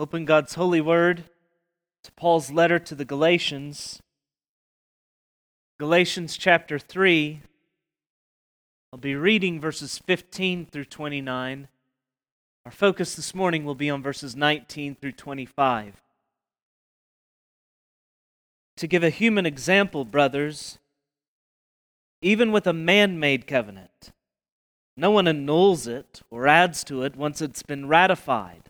Open God's holy word to Paul's letter to the Galatians. Galatians chapter 3. I'll be reading verses 15 through 29. Our focus this morning will be on verses 19 through 25. To give a human example, brothers, even with a man made covenant, no one annuls it or adds to it once it's been ratified.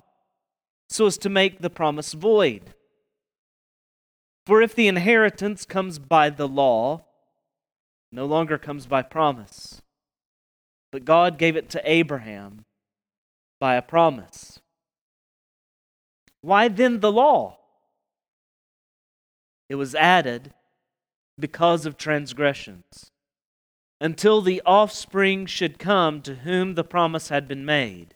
so as to make the promise void. For if the inheritance comes by the law, no longer comes by promise. But God gave it to Abraham by a promise. Why then the law? It was added because of transgressions, until the offspring should come to whom the promise had been made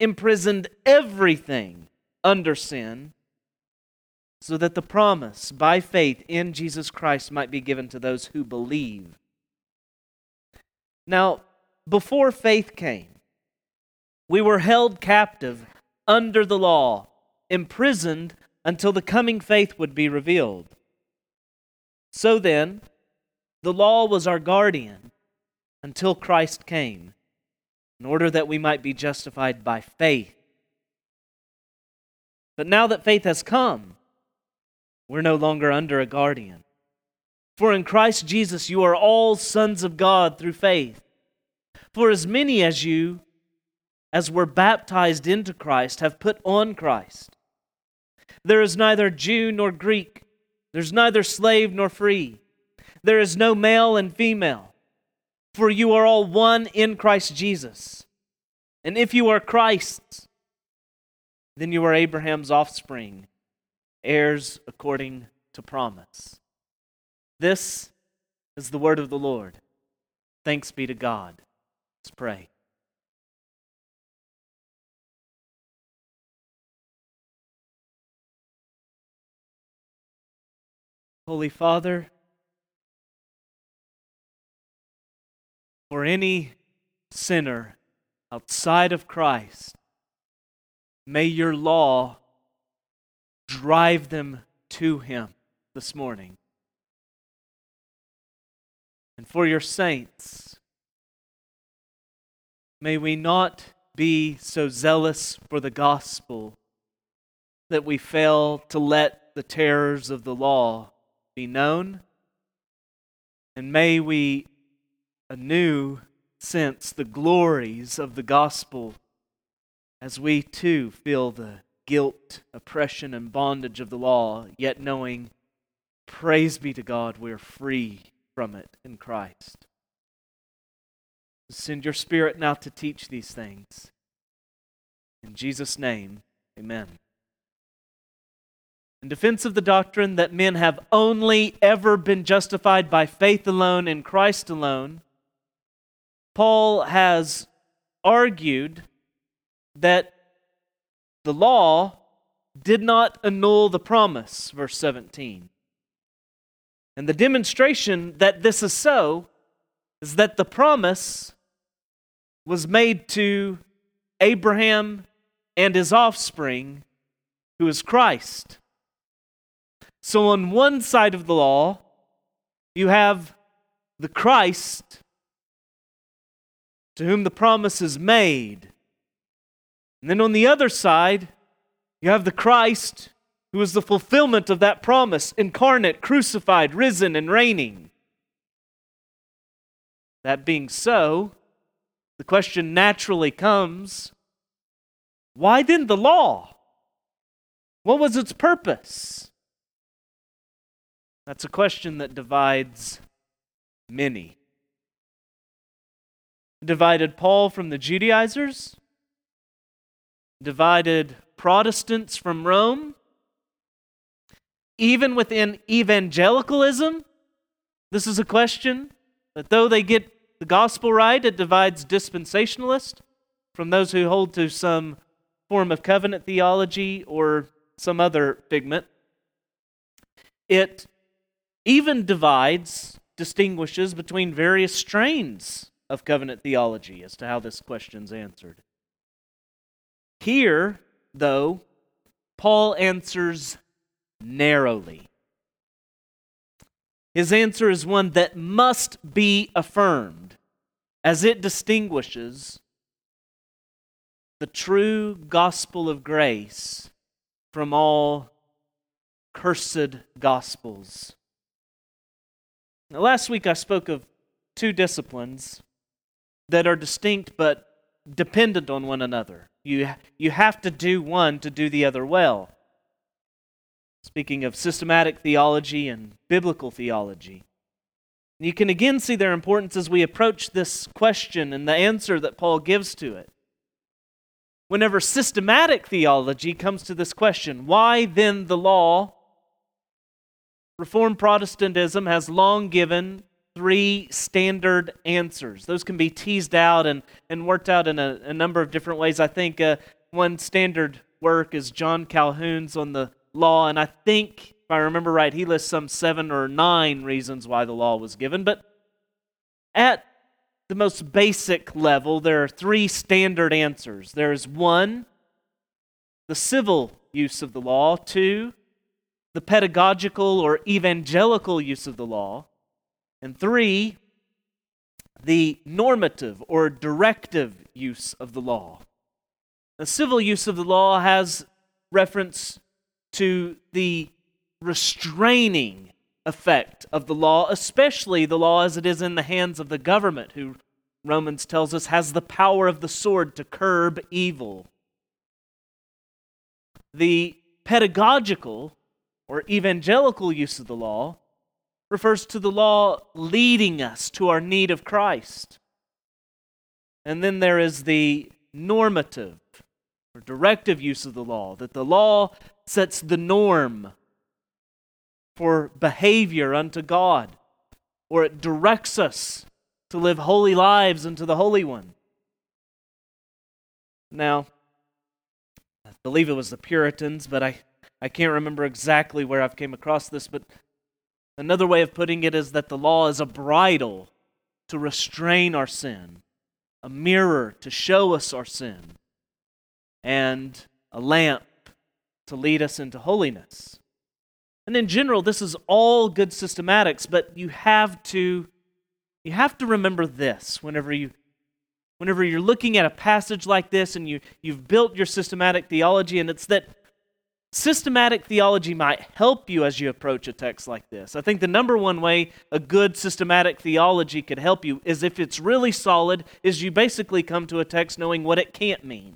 imprisoned everything under sin so that the promise by faith in Jesus Christ might be given to those who believe. Now, before faith came, we were held captive under the law, imprisoned until the coming faith would be revealed. So then, the law was our guardian until Christ came in order that we might be justified by faith. But now that faith has come, we're no longer under a guardian. For in Christ Jesus you are all sons of God through faith. For as many as you as were baptized into Christ have put on Christ. There is neither Jew nor Greek, there's neither slave nor free, there is no male and female for you are all one in Christ Jesus. And if you are Christ's, then you are Abraham's offspring, heirs according to promise. This is the word of the Lord. Thanks be to God. Let's pray. Holy Father, for any sinner outside of Christ, may your law drive them to Him this morning. And for your saints, may we not be so zealous for the gospel that we fail to let the terrors of the law be known. And may we anew sense the glories of the gospel as we too feel the guilt, oppression, and bondage of the law, yet knowing, praise be to God, we're free from it in Christ. Send your Spirit now to teach these things. In Jesus' name, amen. In defense of the doctrine that men have only ever been justified by faith alone in Christ alone, Paul has argued that the law did not annul the promise, verse 17. And the demonstration that this is so is that the promise was made to Abraham and his offspring, who is Christ. So, on one side of the law, you have the Christ to whom the promise is made. And then on the other side, You have the Christ who is the fulfillment of that promise, incarnate, crucified, risen, and reigning. That being so, the question naturally comes why then the law? What was its purpose? That's a question that divides many. Divided Paul from the Judaizers, divided Protestants from Rome, even within evangelicalism. This is a question that though they get the gospel right, it divides dispensationalists from those who hold to some form of covenant theology or some other figment. It even divides, distinguishes between various strains of covenant theology as to how this question's answered. Here, though, Paul answers narrowly. His answer is one that must be affirmed as it distinguishes the true gospel of grace from all cursed gospels. Now, last week I spoke of two disciplines that are distinct but dependent on one another. You, you have to do one to do the other well. Speaking of systematic theology and biblical theology. You can again see their importance as we approach this question and the answer that Paul gives to it. Whenever systematic theology comes to this question, why then the law? Reformed Protestantism has long given three standard answers. Those can be teased out and, and worked out in a, a number of different ways. I think uh, one standard work is John Colquhoun's on the law, and I think, if I remember right, he lists some seven or nine reasons why the law was given. But at the most basic level, there are three standard answers. There's one, the civil use of the law, two, the pedagogical or evangelical use of the law, and three, the normative or directive use of the law. The civil use of the law has reference to the restraining effect of the law, especially the law as it is in the hands of the government, who Romans tells us has the power of the sword to curb evil. The pedagogical or evangelical use of the law refers to the law leading us to our need of Christ. And then there is the normative or directive use of the law, that the law sets the norm for behavior unto God, or it directs us to live holy lives unto the Holy One. Now, I believe it was the Puritans, but I, I can't remember exactly where I've came across this, but Another way of putting it is that the law is a bridle to restrain our sin, a mirror to show us our sin, and a lamp to lead us into holiness. And in general, this is all good systematics, but you have to you have to remember this whenever you whenever you're looking at a passage like this and you you've built your systematic theology and it's that systematic theology might help you as you approach a text like this. I think the number one way a good systematic theology could help you is if it's really solid, is you basically come to a text knowing what it can't mean.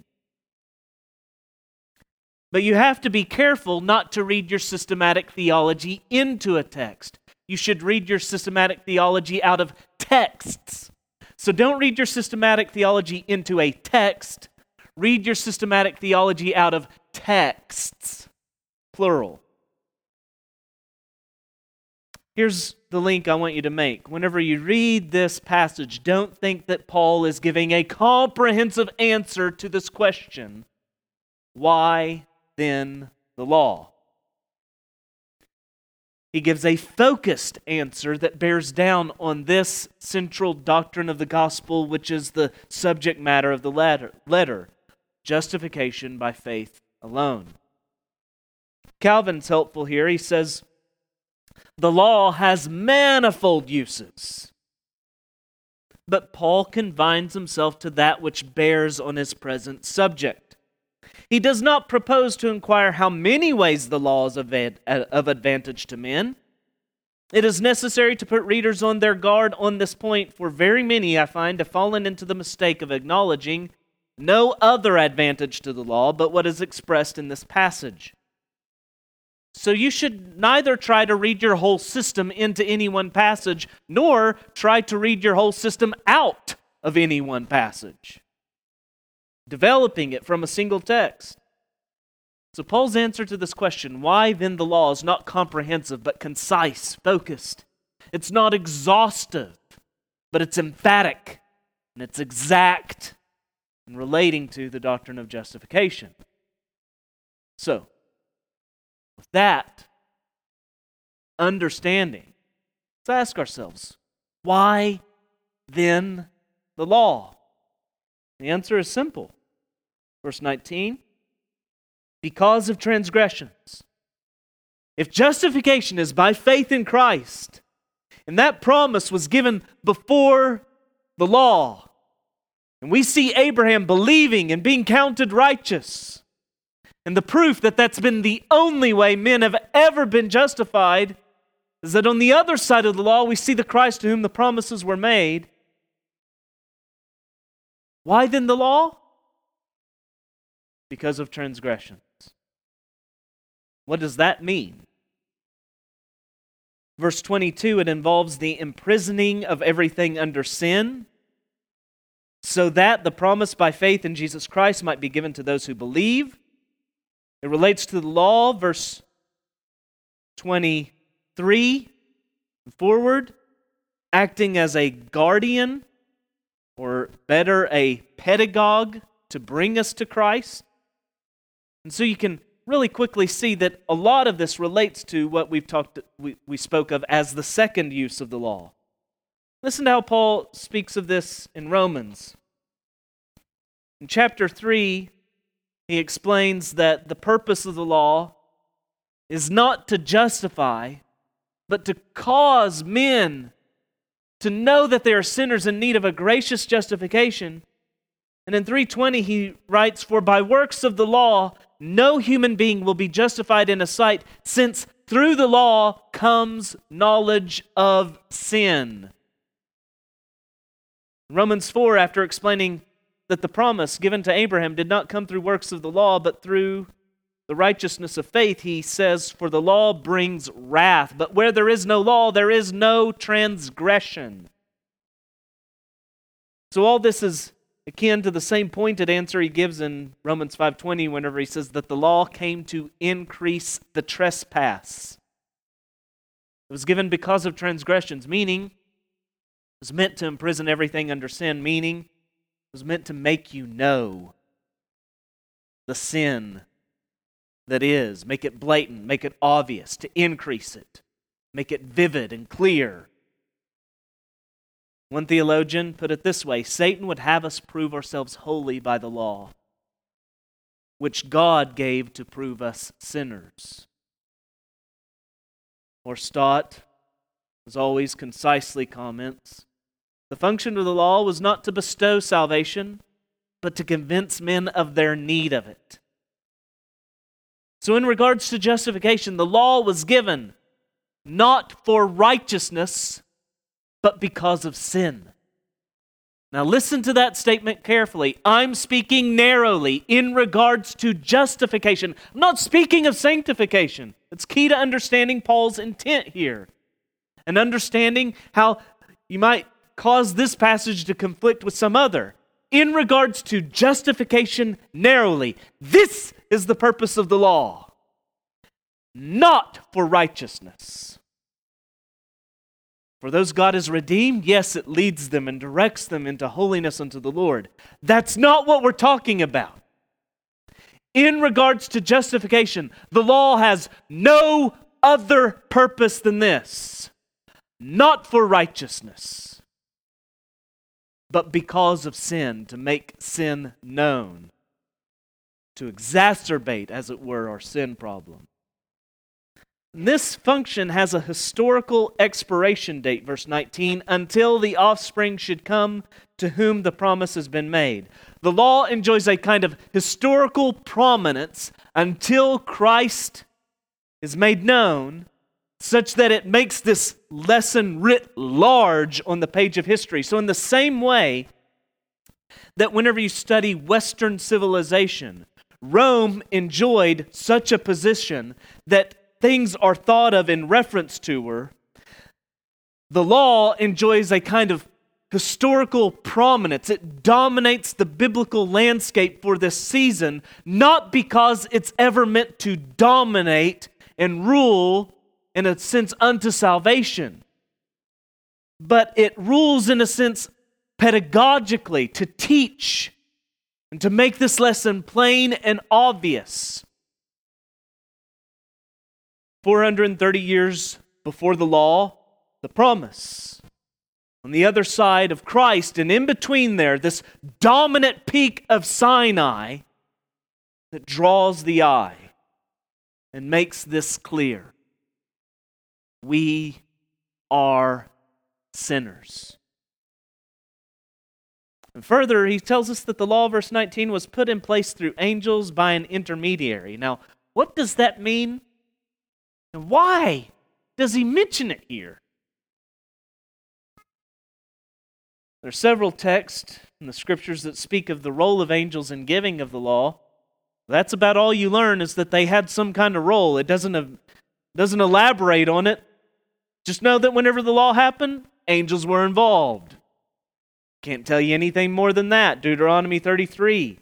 But you have to be careful not to read your systematic theology into a text. You should read your systematic theology out of texts. So don't read your systematic theology into a text. Read your systematic theology out of texts plural. Here's the link I want you to make. Whenever you read this passage, don't think that Paul is giving a comprehensive answer to this question why then the law? He gives a focused answer that bears down on this central doctrine of the gospel, which is the subject matter of the letter, letter justification by faith alone. Calvin's helpful here. He says, the law has manifold uses. But Paul confines himself to that which bears on his present subject. He does not propose to inquire how many ways the law is uh, of advantage to men. It is necessary to put readers on their guard on this point, for very many, I find, have fallen into the mistake of acknowledging no other advantage to the law but what is expressed in this passage. So you should neither try to read your whole system into any one passage, nor try to read your whole system out of any one passage, developing it from a single text. So, Paul's answer to this question why then the law is not comprehensive but concise, focused. It's not exhaustive, but it's emphatic and it's exact in relating to the doctrine of justification. So, that understanding, let's ask ourselves why then the law? The answer is simple. Verse 19 because of transgressions. If justification is by faith in Christ, and that promise was given before the law, and we see Abraham believing and being counted righteous, and the proof that that's been the only way men have ever been justified is that on the other side of the law, we see the Christ to whom the promises were made. Why then the law? Because of transgressions. What does that mean? Verse 22, it involves the imprisoning of everything under sin, so that the promise by faith in Jesus Christ might be given to those who believe. It relates to the law, verse 23 forward, acting as a guardian, or better, a pedagogue to bring us to Christ. And so you can really quickly see that a lot of this relates to what we've talked we, we spoke of as the second use of the law. Listen to how Paul speaks of this in Romans. In chapter 3, he explains that the purpose of the law is not to justify, but to cause men to know that they are sinners in need of a gracious justification. And in 320, he writes, For by works of the law, no human being will be justified in a sight, since through the law comes knowledge of sin. Romans 4, after explaining that the promise given to Abraham did not come through works of the law, but through the righteousness of faith, he says, For the law brings wrath, but where there is no law, there is no transgression. So all this is akin to the same pointed answer he gives in Romans 5:20 whenever he says that the law came to increase the trespass. It was given because of transgressions, meaning it was meant to imprison everything under sin, meaning was meant to make you know the sin that is, make it blatant, make it obvious, to increase it, make it vivid and clear. One theologian put it this way Satan would have us prove ourselves holy by the law, which God gave to prove us sinners. Or Stott, as always, concisely comments the function of the law was not to bestow salvation, but to convince men of their need of it. So, in regards to justification, the law was given not for righteousness, but because of sin. Now, listen to that statement carefully. I'm speaking narrowly in regards to justification. I'm not speaking of sanctification. It's key to understanding Paul's intent here and understanding how you might cause this passage to conflict with some other. In regards to justification narrowly, this is the purpose of the law, not for righteousness. For those God has redeemed, yes, it leads them and directs them into holiness unto the Lord. That's not what we're talking about. In regards to justification, the law has no other purpose than this not for righteousness, but because of sin, to make sin known, to exacerbate, as it were, our sin problem. this function has a historical expiration date, verse 19, until the offspring should come to whom the promise has been made. The law enjoys a kind of historical prominence until Christ is made known, such that it makes this lesson writ large on the page of history. So, in the same way that whenever you study Western civilization, Rome enjoyed such a position that things are thought of in reference to her, the law enjoys a kind of historical prominence. It dominates the biblical landscape for this season, not because it's ever meant to dominate and rule in a sense unto salvation, but it rules in a sense pedagogically to teach and to make this lesson plain and obvious. 430 years before the law, the promise. On the other side of Christ, and in between there, this dominant peak of Sinai that draws the eye and makes this clear. We are sinners. And further, he tells us that the law, verse 19, was put in place through angels by an intermediary. Now, what does that mean? And why does he mention it here? There are several texts in the scriptures that speak of the role of angels in giving of the law. That's about all you learn is that they had some kind of role. It doesn't, doesn't elaborate on it. Just know that whenever the law happened, angels were involved. Can't tell you anything more than that. Deuteronomy 33.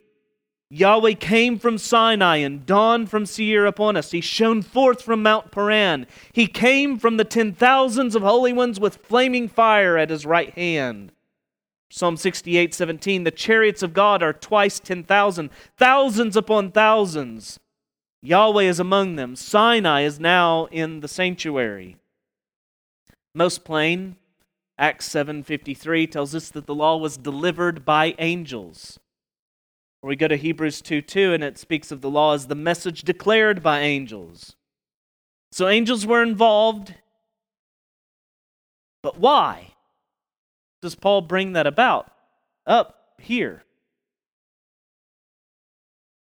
Yahweh came from Sinai and dawned from Seir upon us. He shone forth from Mount Paran. He came from the ten thousands of holy ones with flaming fire at his right hand. Psalm 68 17. The chariots of God are twice ten thousand, thousands upon thousands. Yahweh is among them. Sinai is now in the sanctuary. Most plain, Acts 7:53 tells us that the law was delivered by angels. Or we go to Hebrews 2 2, and it speaks of the law as the message declared by angels. So angels were involved. But why does Paul bring that about up here?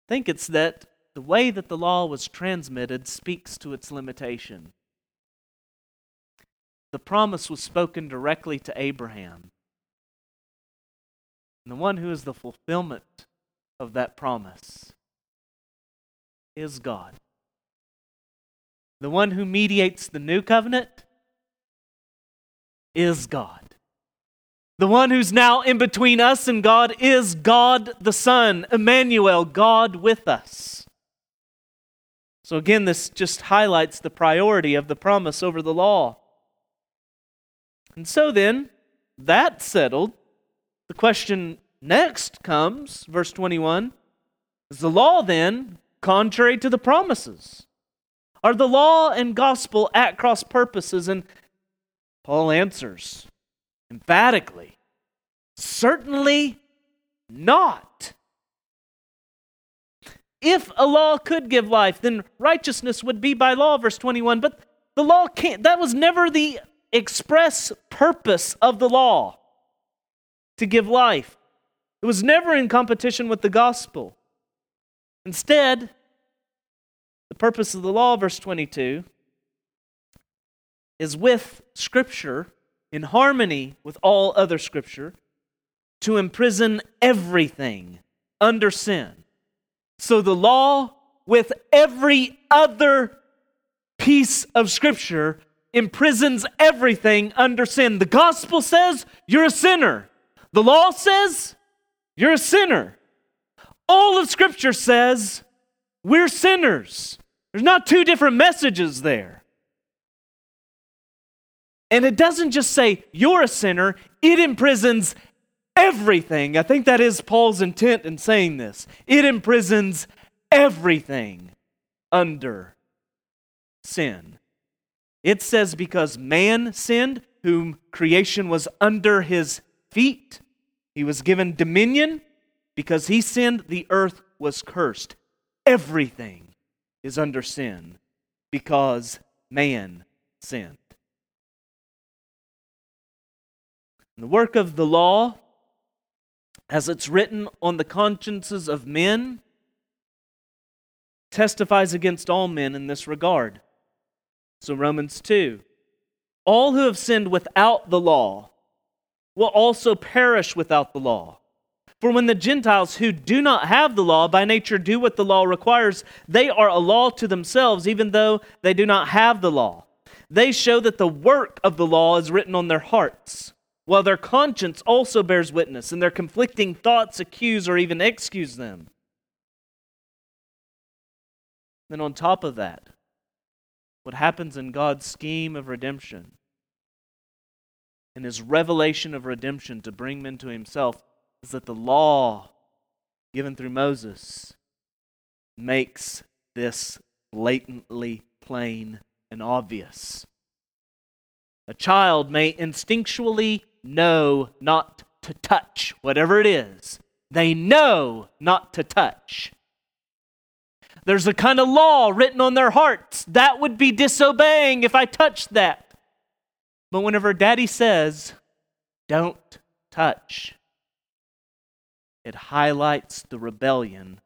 I think it's that the way that the law was transmitted speaks to its limitation. The promise was spoken directly to Abraham. And the one who is the fulfillment of that promise is God. The one who mediates the new covenant is God. The one who's now in between us and God is God the Son, Emmanuel, God with us. So, again, this just highlights the priority of the promise over the law. And so, then, that settled, the question Next comes verse 21 Is the law then contrary to the promises? Are the law and gospel at cross purposes? And Paul answers emphatically certainly not. If a law could give life, then righteousness would be by law, verse 21. But the law can't, that was never the express purpose of the law to give life. It was never in competition with the gospel. Instead, the purpose of the law, verse 22, is with Scripture, in harmony with all other Scripture, to imprison everything under sin. So the law, with every other piece of Scripture, imprisons everything under sin. The gospel says you're a sinner. The law says you're a sinner. All of Scripture says we're sinners. There's not two different messages there. And it doesn't just say you're a sinner, it imprisons everything. I think that is Paul's intent in saying this. It imprisons everything under sin. It says, because man sinned, whom creation was under his feet, he was given dominion. Because he sinned, the earth was cursed. Everything is under sin because man sinned. And the work of the law, as it's written on the consciences of men, testifies against all men in this regard. So, Romans 2 All who have sinned without the law will also perish without the law. For when the Gentiles who do not have the law by nature do what the law requires, they are a law to themselves, even though they do not have the law. They show that the work of the law is written on their hearts, while their conscience also bears witness, and their conflicting thoughts accuse or even excuse them. Then, on top of that, what happens in God's scheme of redemption and his revelation of redemption to bring men to himself is that the law given through Moses makes this blatantly plain and obvious. A child may instinctually know not to touch whatever it is. They know not to touch. There's a kind of law written on their hearts. That would be disobeying if I touched that. But whenever daddy says, don't touch, it highlights the rebellion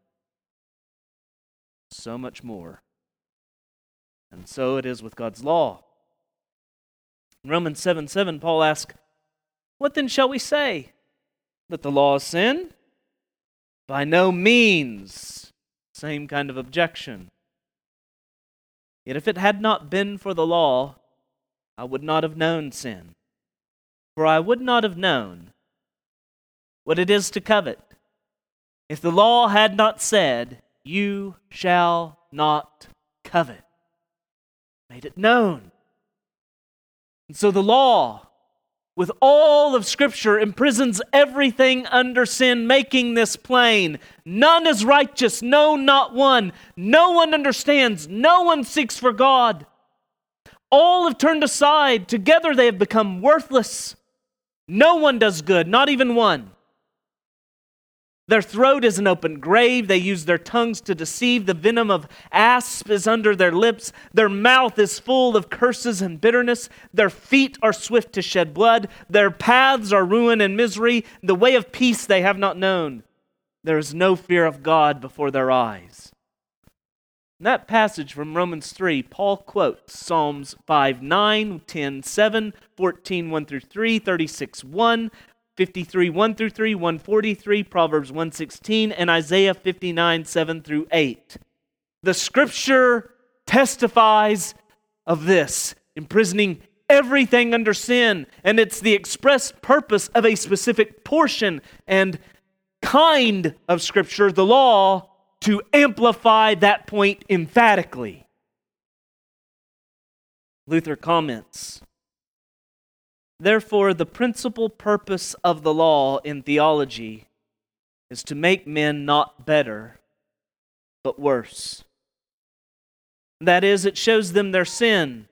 so much more. And so it is with God's law. In Romans 7 7, Paul asks, What then shall we say? That the law is sin? By no means. Same kind of objection. Yet if it had not been for the law, I would not have known sin. For I would not have known what it is to covet if the law had not said, You shall not covet. Made it known. And so the law, with all of Scripture, imprisons everything under sin, making this plain. None is righteous, no, not one. No one understands, no one seeks for God. All have turned aside. Together they have become worthless. No one does good, not even one. Their throat is an open grave. They use their tongues to deceive. The venom of asp is under their lips. Their mouth is full of curses and bitterness. Their feet are swift to shed blood. Their paths are ruin and misery. The way of peace they have not known. There is no fear of God before their eyes. In that passage from Romans 3, Paul quotes Psalms 5 9, 10 7, 14 1 through 3, 36 1, 53 1 through 3, 143, Proverbs 116, and Isaiah 59 7 through 8. The scripture testifies of this, imprisoning everything under sin, and it's the express purpose of a specific portion and kind of scripture, the law, to amplify that point emphatically. Luther comments Therefore, the principal purpose of the law in theology is to make men not better, but worse. That is, it shows them their sin,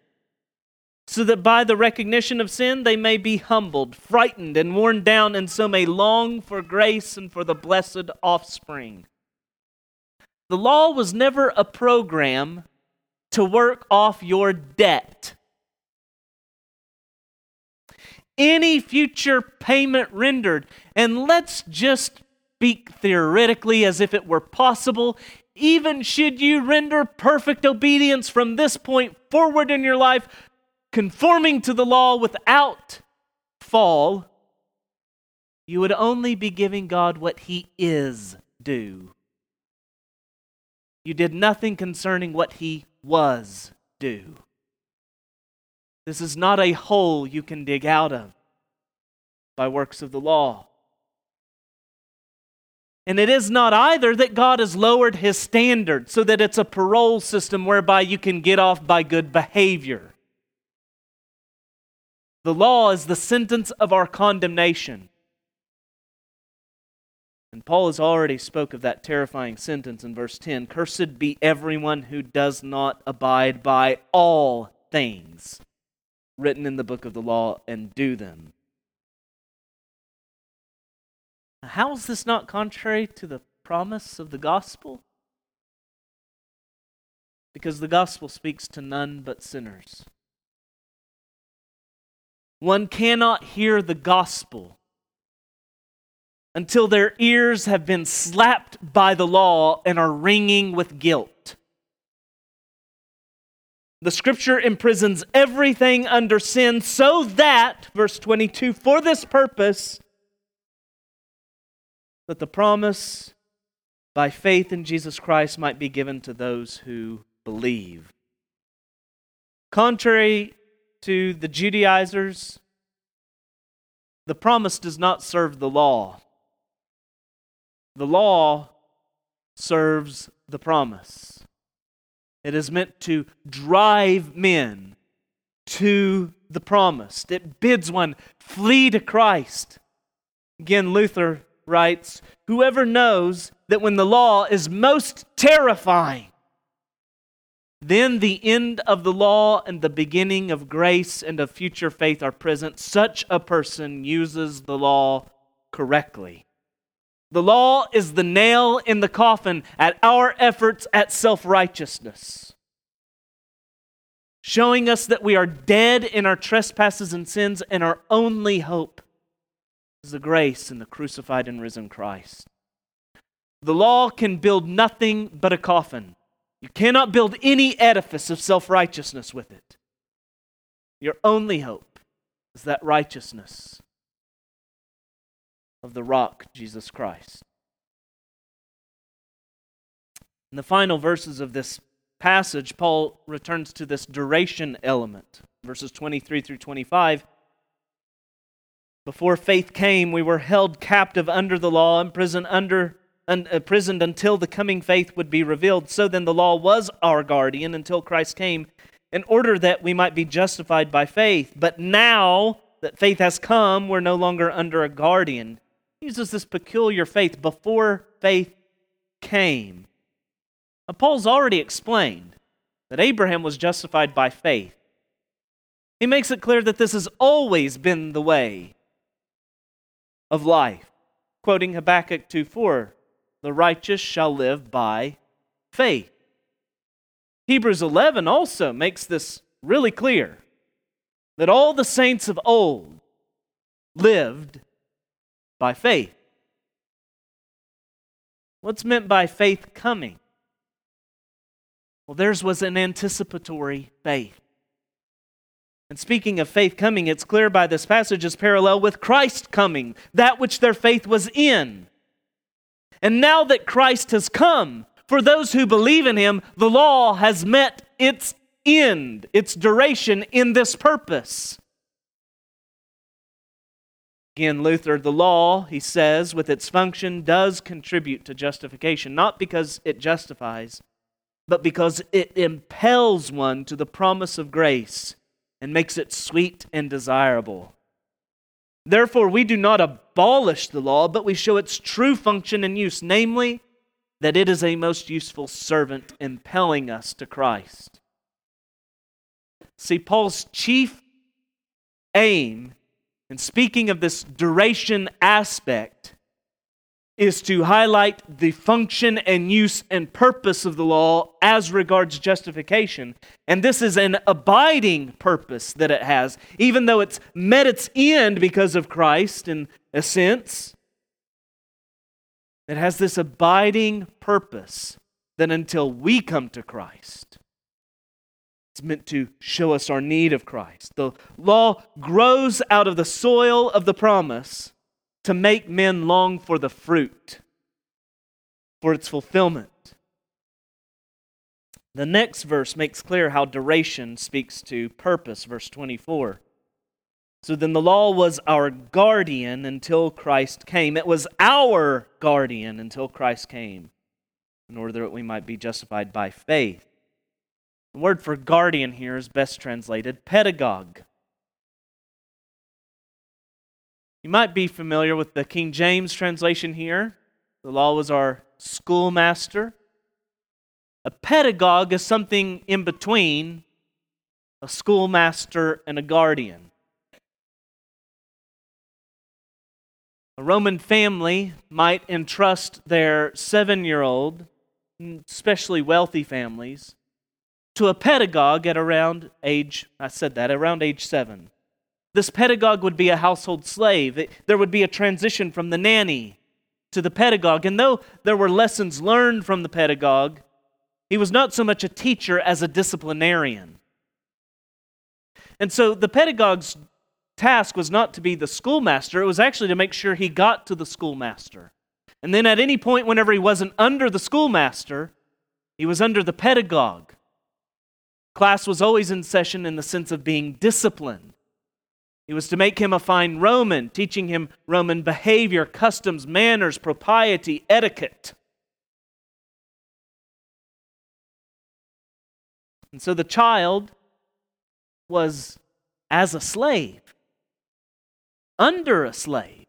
so that by the recognition of sin they may be humbled, frightened, and worn down, and so may long for grace and for the blessed offspring. The law was never a program to work off your debt any future payment rendered. And let's just speak theoretically as if it were possible. Even should you render perfect obedience from this point forward in your life, conforming to the law without fall, you would only be giving God what He is due. You did nothing concerning what He was due. This is not a hole you can dig out of by works of the law. And it is not either that God has lowered his standard so that it's a parole system whereby you can get off by good behavior. The law is the sentence of our condemnation. And Paul has already spoke of that terrifying sentence in verse 10 Cursed be everyone who does not abide by all things written in the book of the law and do them. How is this not contrary to the promise of the gospel? Because the gospel speaks to none but sinners. One cannot hear the gospel until their ears have been slapped by the law and are ringing with guilt. The scripture imprisons everything under sin so that, verse 22, for this purpose, that the promise by faith in Jesus Christ might be given to those who believe. Contrary to the Judaizers, the promise does not serve the law. The law serves the promise. It is meant to drive men to the promised. It bids one flee to Christ. Again, Luther writes Whoever knows that when the law is most terrifying, then the end of the law and the beginning of grace and of future faith are present, such a person uses the law correctly. The law is the nail in the coffin at our efforts at self righteousness, showing us that we are dead in our trespasses and sins, and our only hope is the grace in the crucified and risen Christ. The law can build nothing but a coffin. You cannot build any edifice of self righteousness with it. Your only hope is that righteousness of the rock, Jesus Christ. In the final verses of this passage, Paul returns to this duration element, verses 23 through 25. Before faith came, we were held captive under the law, imprisoned under imprisoned uh, until the coming faith would be revealed. So then the law was our guardian until Christ came, in order that we might be justified by faith. But now that faith has come, we're no longer under a guardian uses this peculiar faith before faith came. Now, Paul's already explained that Abraham was justified by faith. He makes it clear that this has always been the way of life. Quoting Habakkuk 2 4, the righteous shall live by faith. Hebrews 11 also makes this really clear that all the saints of old lived by faith. What's meant by faith coming? Well, theirs was an anticipatory faith. And speaking of faith coming, it's clear by this passage is parallel with Christ coming, that which their faith was in. And now that Christ has come, for those who believe in him, the law has met its end, its duration in this purpose. Again, Luther, the law, he says, with its function, does contribute to justification, not because it justifies, but because it impels one to the promise of grace and makes it sweet and desirable. Therefore, we do not abolish the law, but we show its true function and use, namely, that it is a most useful servant impelling us to Christ. See, Paul's chief aim and speaking of this duration aspect, is to highlight the function and use and purpose of the law as regards justification. And this is an abiding purpose that it has, even though it's met its end because of Christ in a sense. It has this abiding purpose that until we come to Christ, it's meant to show us our need of Christ. The law grows out of the soil of the promise to make men long for the fruit, for its fulfillment. The next verse makes clear how duration speaks to purpose, verse 24. So then the law was our guardian until Christ came. It was our guardian until Christ came, in order that we might be justified by faith. The word for guardian here is best translated pedagogue. You might be familiar with the King James translation here. The law was our schoolmaster. A pedagogue is something in between a schoolmaster and a guardian. A Roman family might entrust their seven year old, especially wealthy families, to a pedagogue at around age, I said that, around age seven. This pedagogue would be a household slave. It, there would be a transition from the nanny to the pedagogue. And though there were lessons learned from the pedagogue, he was not so much a teacher as a disciplinarian. And so the pedagogue's task was not to be the schoolmaster, it was actually to make sure he got to the schoolmaster. And then at any point, whenever he wasn't under the schoolmaster, he was under the pedagogue. Class was always in session in the sense of being disciplined. He was to make him a fine Roman, teaching him Roman behavior, customs, manners, propriety, etiquette. And so the child was as a slave, under a slave,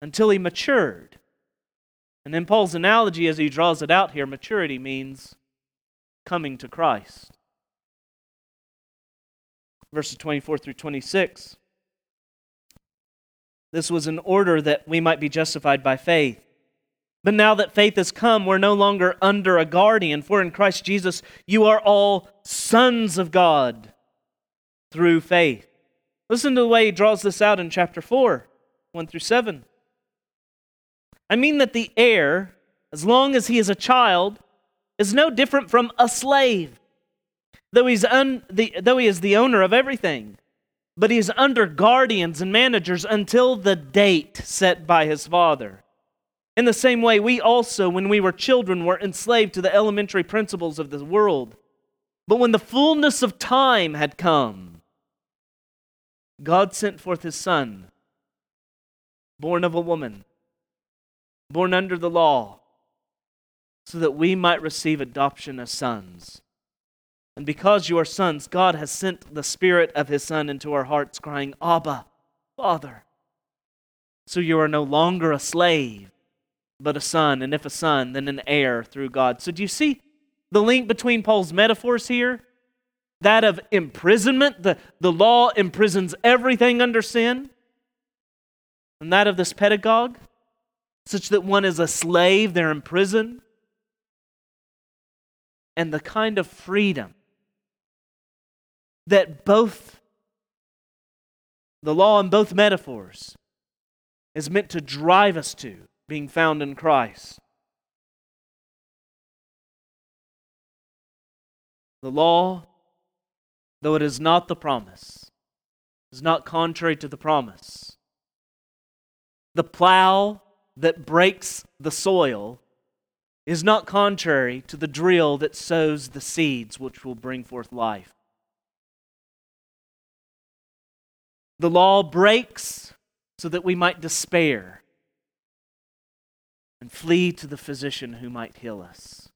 until he matured. And in Paul's analogy, as he draws it out here, maturity means coming to Christ. Verses 24 through 26. This was in order that we might be justified by faith. But now that faith has come, we're no longer under a guardian, for in Christ Jesus you are all sons of God through faith. Listen to the way he draws this out in chapter 4, 1 through 7. I mean that the heir, as long as he is a child, is no different from a slave, though, he's un, the, though he is the owner of everything. But he is under guardians and managers until the date set by his father. In the same way, we also, when we were children, were enslaved to the elementary principles of the world. But when the fullness of time had come, God sent forth his Son, born of a woman born under the law, so that we might receive adoption as sons. And because you are sons, God has sent the Spirit of His Son into our hearts, crying, Abba, Father. So you are no longer a slave, but a son, and if a son, then an heir through God. So do you see the link between Paul's metaphors here? That of imprisonment, the, the law imprisons everything under sin, and that of this pedagogue, such that one is a slave, they're in prison, and the kind of freedom that both the law and both metaphors is meant to drive us to being found in Christ. The law, though it is not the promise, is not contrary to the promise. The plow that breaks the soil is not contrary to the drill that sows the seeds which will bring forth life. The law breaks so that we might despair and flee to the physician who might heal us.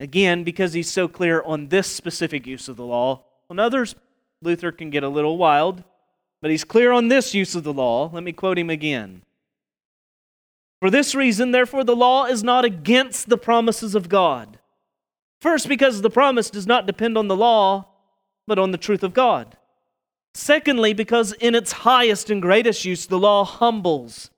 Again, because he's so clear on this specific use of the law, on others, Luther can get a little wild. But he's clear on this use of the law. Let me quote him again. For this reason, therefore, the law is not against the promises of God. First, because the promise does not depend on the law, but on the truth of God. Secondly, because in its highest and greatest use, the law humbles.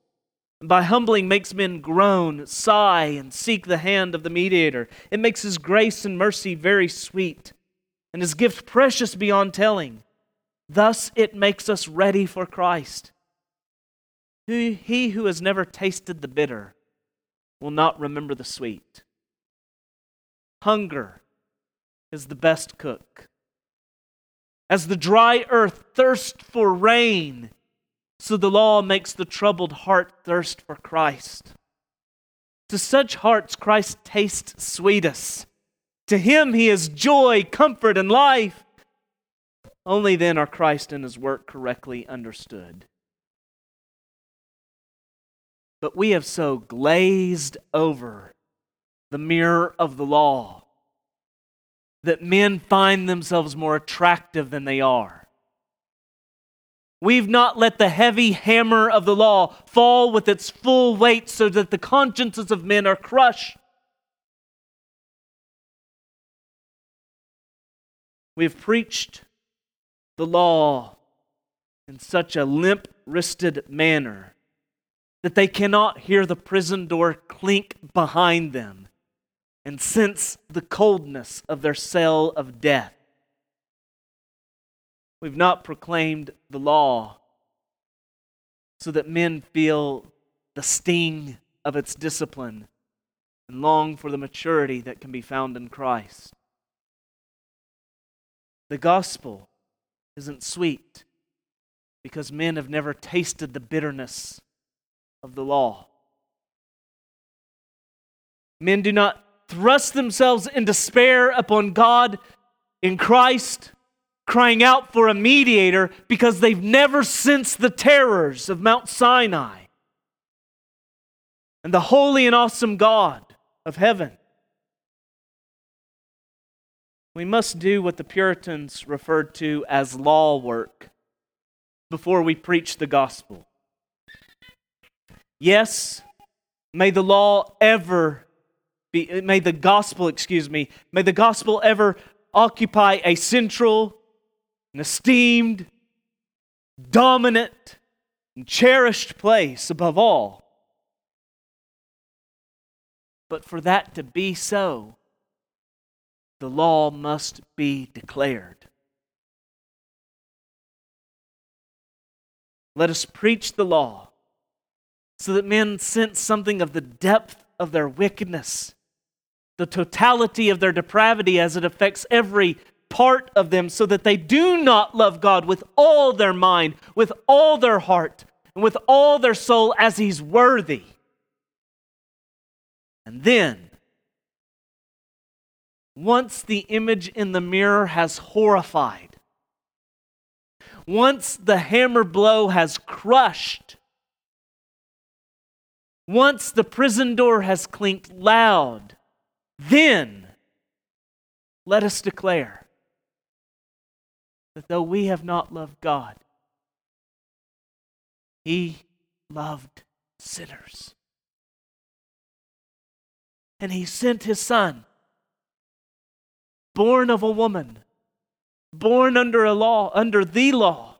By humbling, makes men groan, sigh, and seek the hand of the mediator. It makes his grace and mercy very sweet, and his gift precious beyond telling. Thus, it makes us ready for Christ. He who has never tasted the bitter will not remember the sweet. Hunger is the best cook. As the dry earth thirsts for rain, so the law makes the troubled heart thirst for Christ. To such hearts, Christ tastes sweetest. To him, he is joy, comfort, and life. Only then are Christ and his work correctly understood. But we have so glazed over the mirror of the law that men find themselves more attractive than they are. We've not let the heavy hammer of the law fall with its full weight so that the consciences of men are crushed. We've preached the law in such a limp wristed manner that they cannot hear the prison door clink behind them and sense the coldness of their cell of death. We've not proclaimed the law so that men feel the sting of its discipline and long for the maturity that can be found in Christ. The gospel isn't sweet because men have never tasted the bitterness of the law. Men do not thrust themselves in despair upon God in Christ crying out for a mediator because they've never sensed the terrors of Mount Sinai and the holy and awesome God of heaven. We must do what the Puritans referred to as law work before we preach the gospel. Yes, may the law ever be, may the gospel, excuse me, may the gospel ever occupy a central an esteemed, dominant, and cherished place above all. But for that to be so, the law must be declared. Let us preach the law so that men sense something of the depth of their wickedness, the totality of their depravity as it affects every part of them so that they do not love God with all their mind, with all their heart, and with all their soul as He's worthy. And then, once the image in the mirror has horrified, once the hammer blow has crushed, once the prison door has clinked loud, then let us declare that though we have not loved God, He loved sinners. And He sent His Son, born of a woman, born under a law, under the law,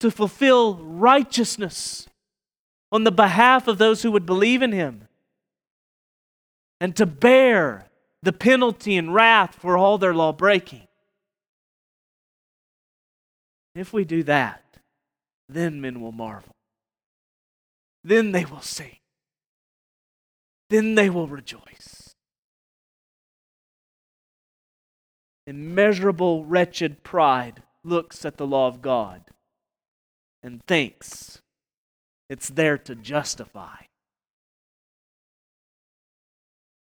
to fulfill righteousness on the behalf of those who would believe in Him and to bear the penalty and wrath for all their law breaking. If we do that, then men will marvel. Then they will sing. Then they will rejoice. Immeasurable, wretched pride looks at the law of God and thinks it's there to justify.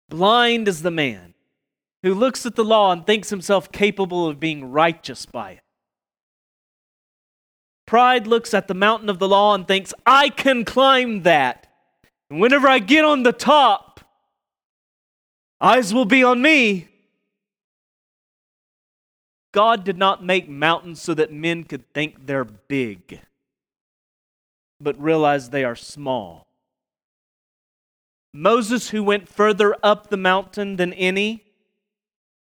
Blind is the man who looks at the law and thinks himself capable of being righteous by it. Pride looks at the mountain of the law and thinks, I can climb that. And whenever I get on the top, eyes will be on me. God did not make mountains so that men could think they're big, but realize they are small. Moses, who went further up the mountain than any,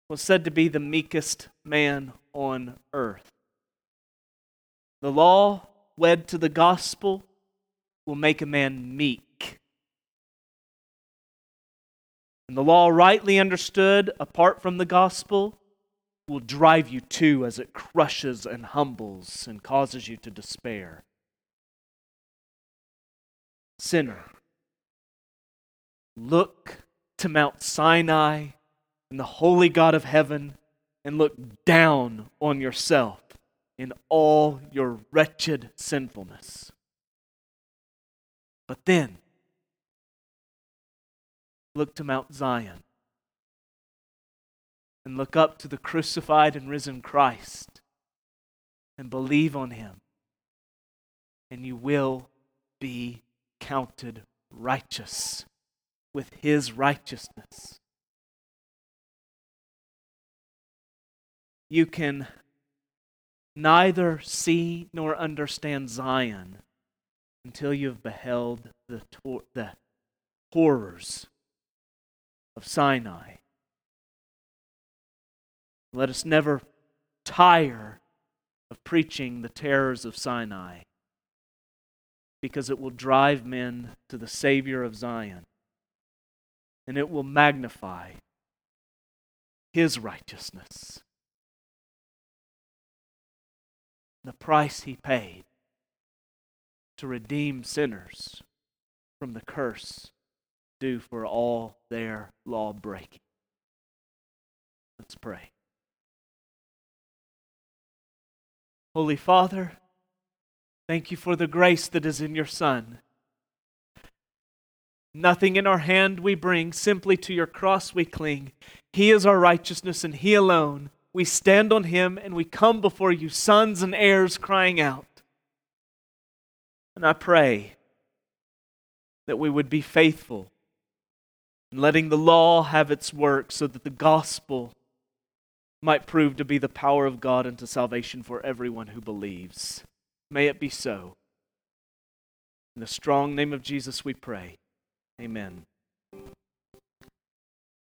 was said to be the meekest man on earth. The law, wed to the gospel, will make a man meek. And the law, rightly understood, apart from the gospel, will drive you to as it crushes and humbles and causes you to despair. Sinner, look to Mount Sinai and the holy God of heaven and look down on yourself in all your wretched sinfulness. But then, look to Mount Zion and look up to the crucified and risen Christ and believe on him, and you will be counted righteous with his righteousness. You can neither see nor understand Zion until you have beheld the, tor- the horrors of Sinai. Let us never tire of preaching the terrors of Sinai because it will drive men to the Savior of Zion and it will magnify his righteousness. The price he paid to redeem sinners from the curse due for all their law breaking. Let's pray. Holy Father, thank you for the grace that is in your Son. Nothing in our hand we bring, simply to your cross we cling. He is our righteousness and He alone. We stand on Him and we come before you, sons and heirs, crying out. And I pray that we would be faithful in letting the law have its work so that the gospel might prove to be the power of God unto salvation for everyone who believes. May it be so. In the strong name of Jesus we pray. Amen.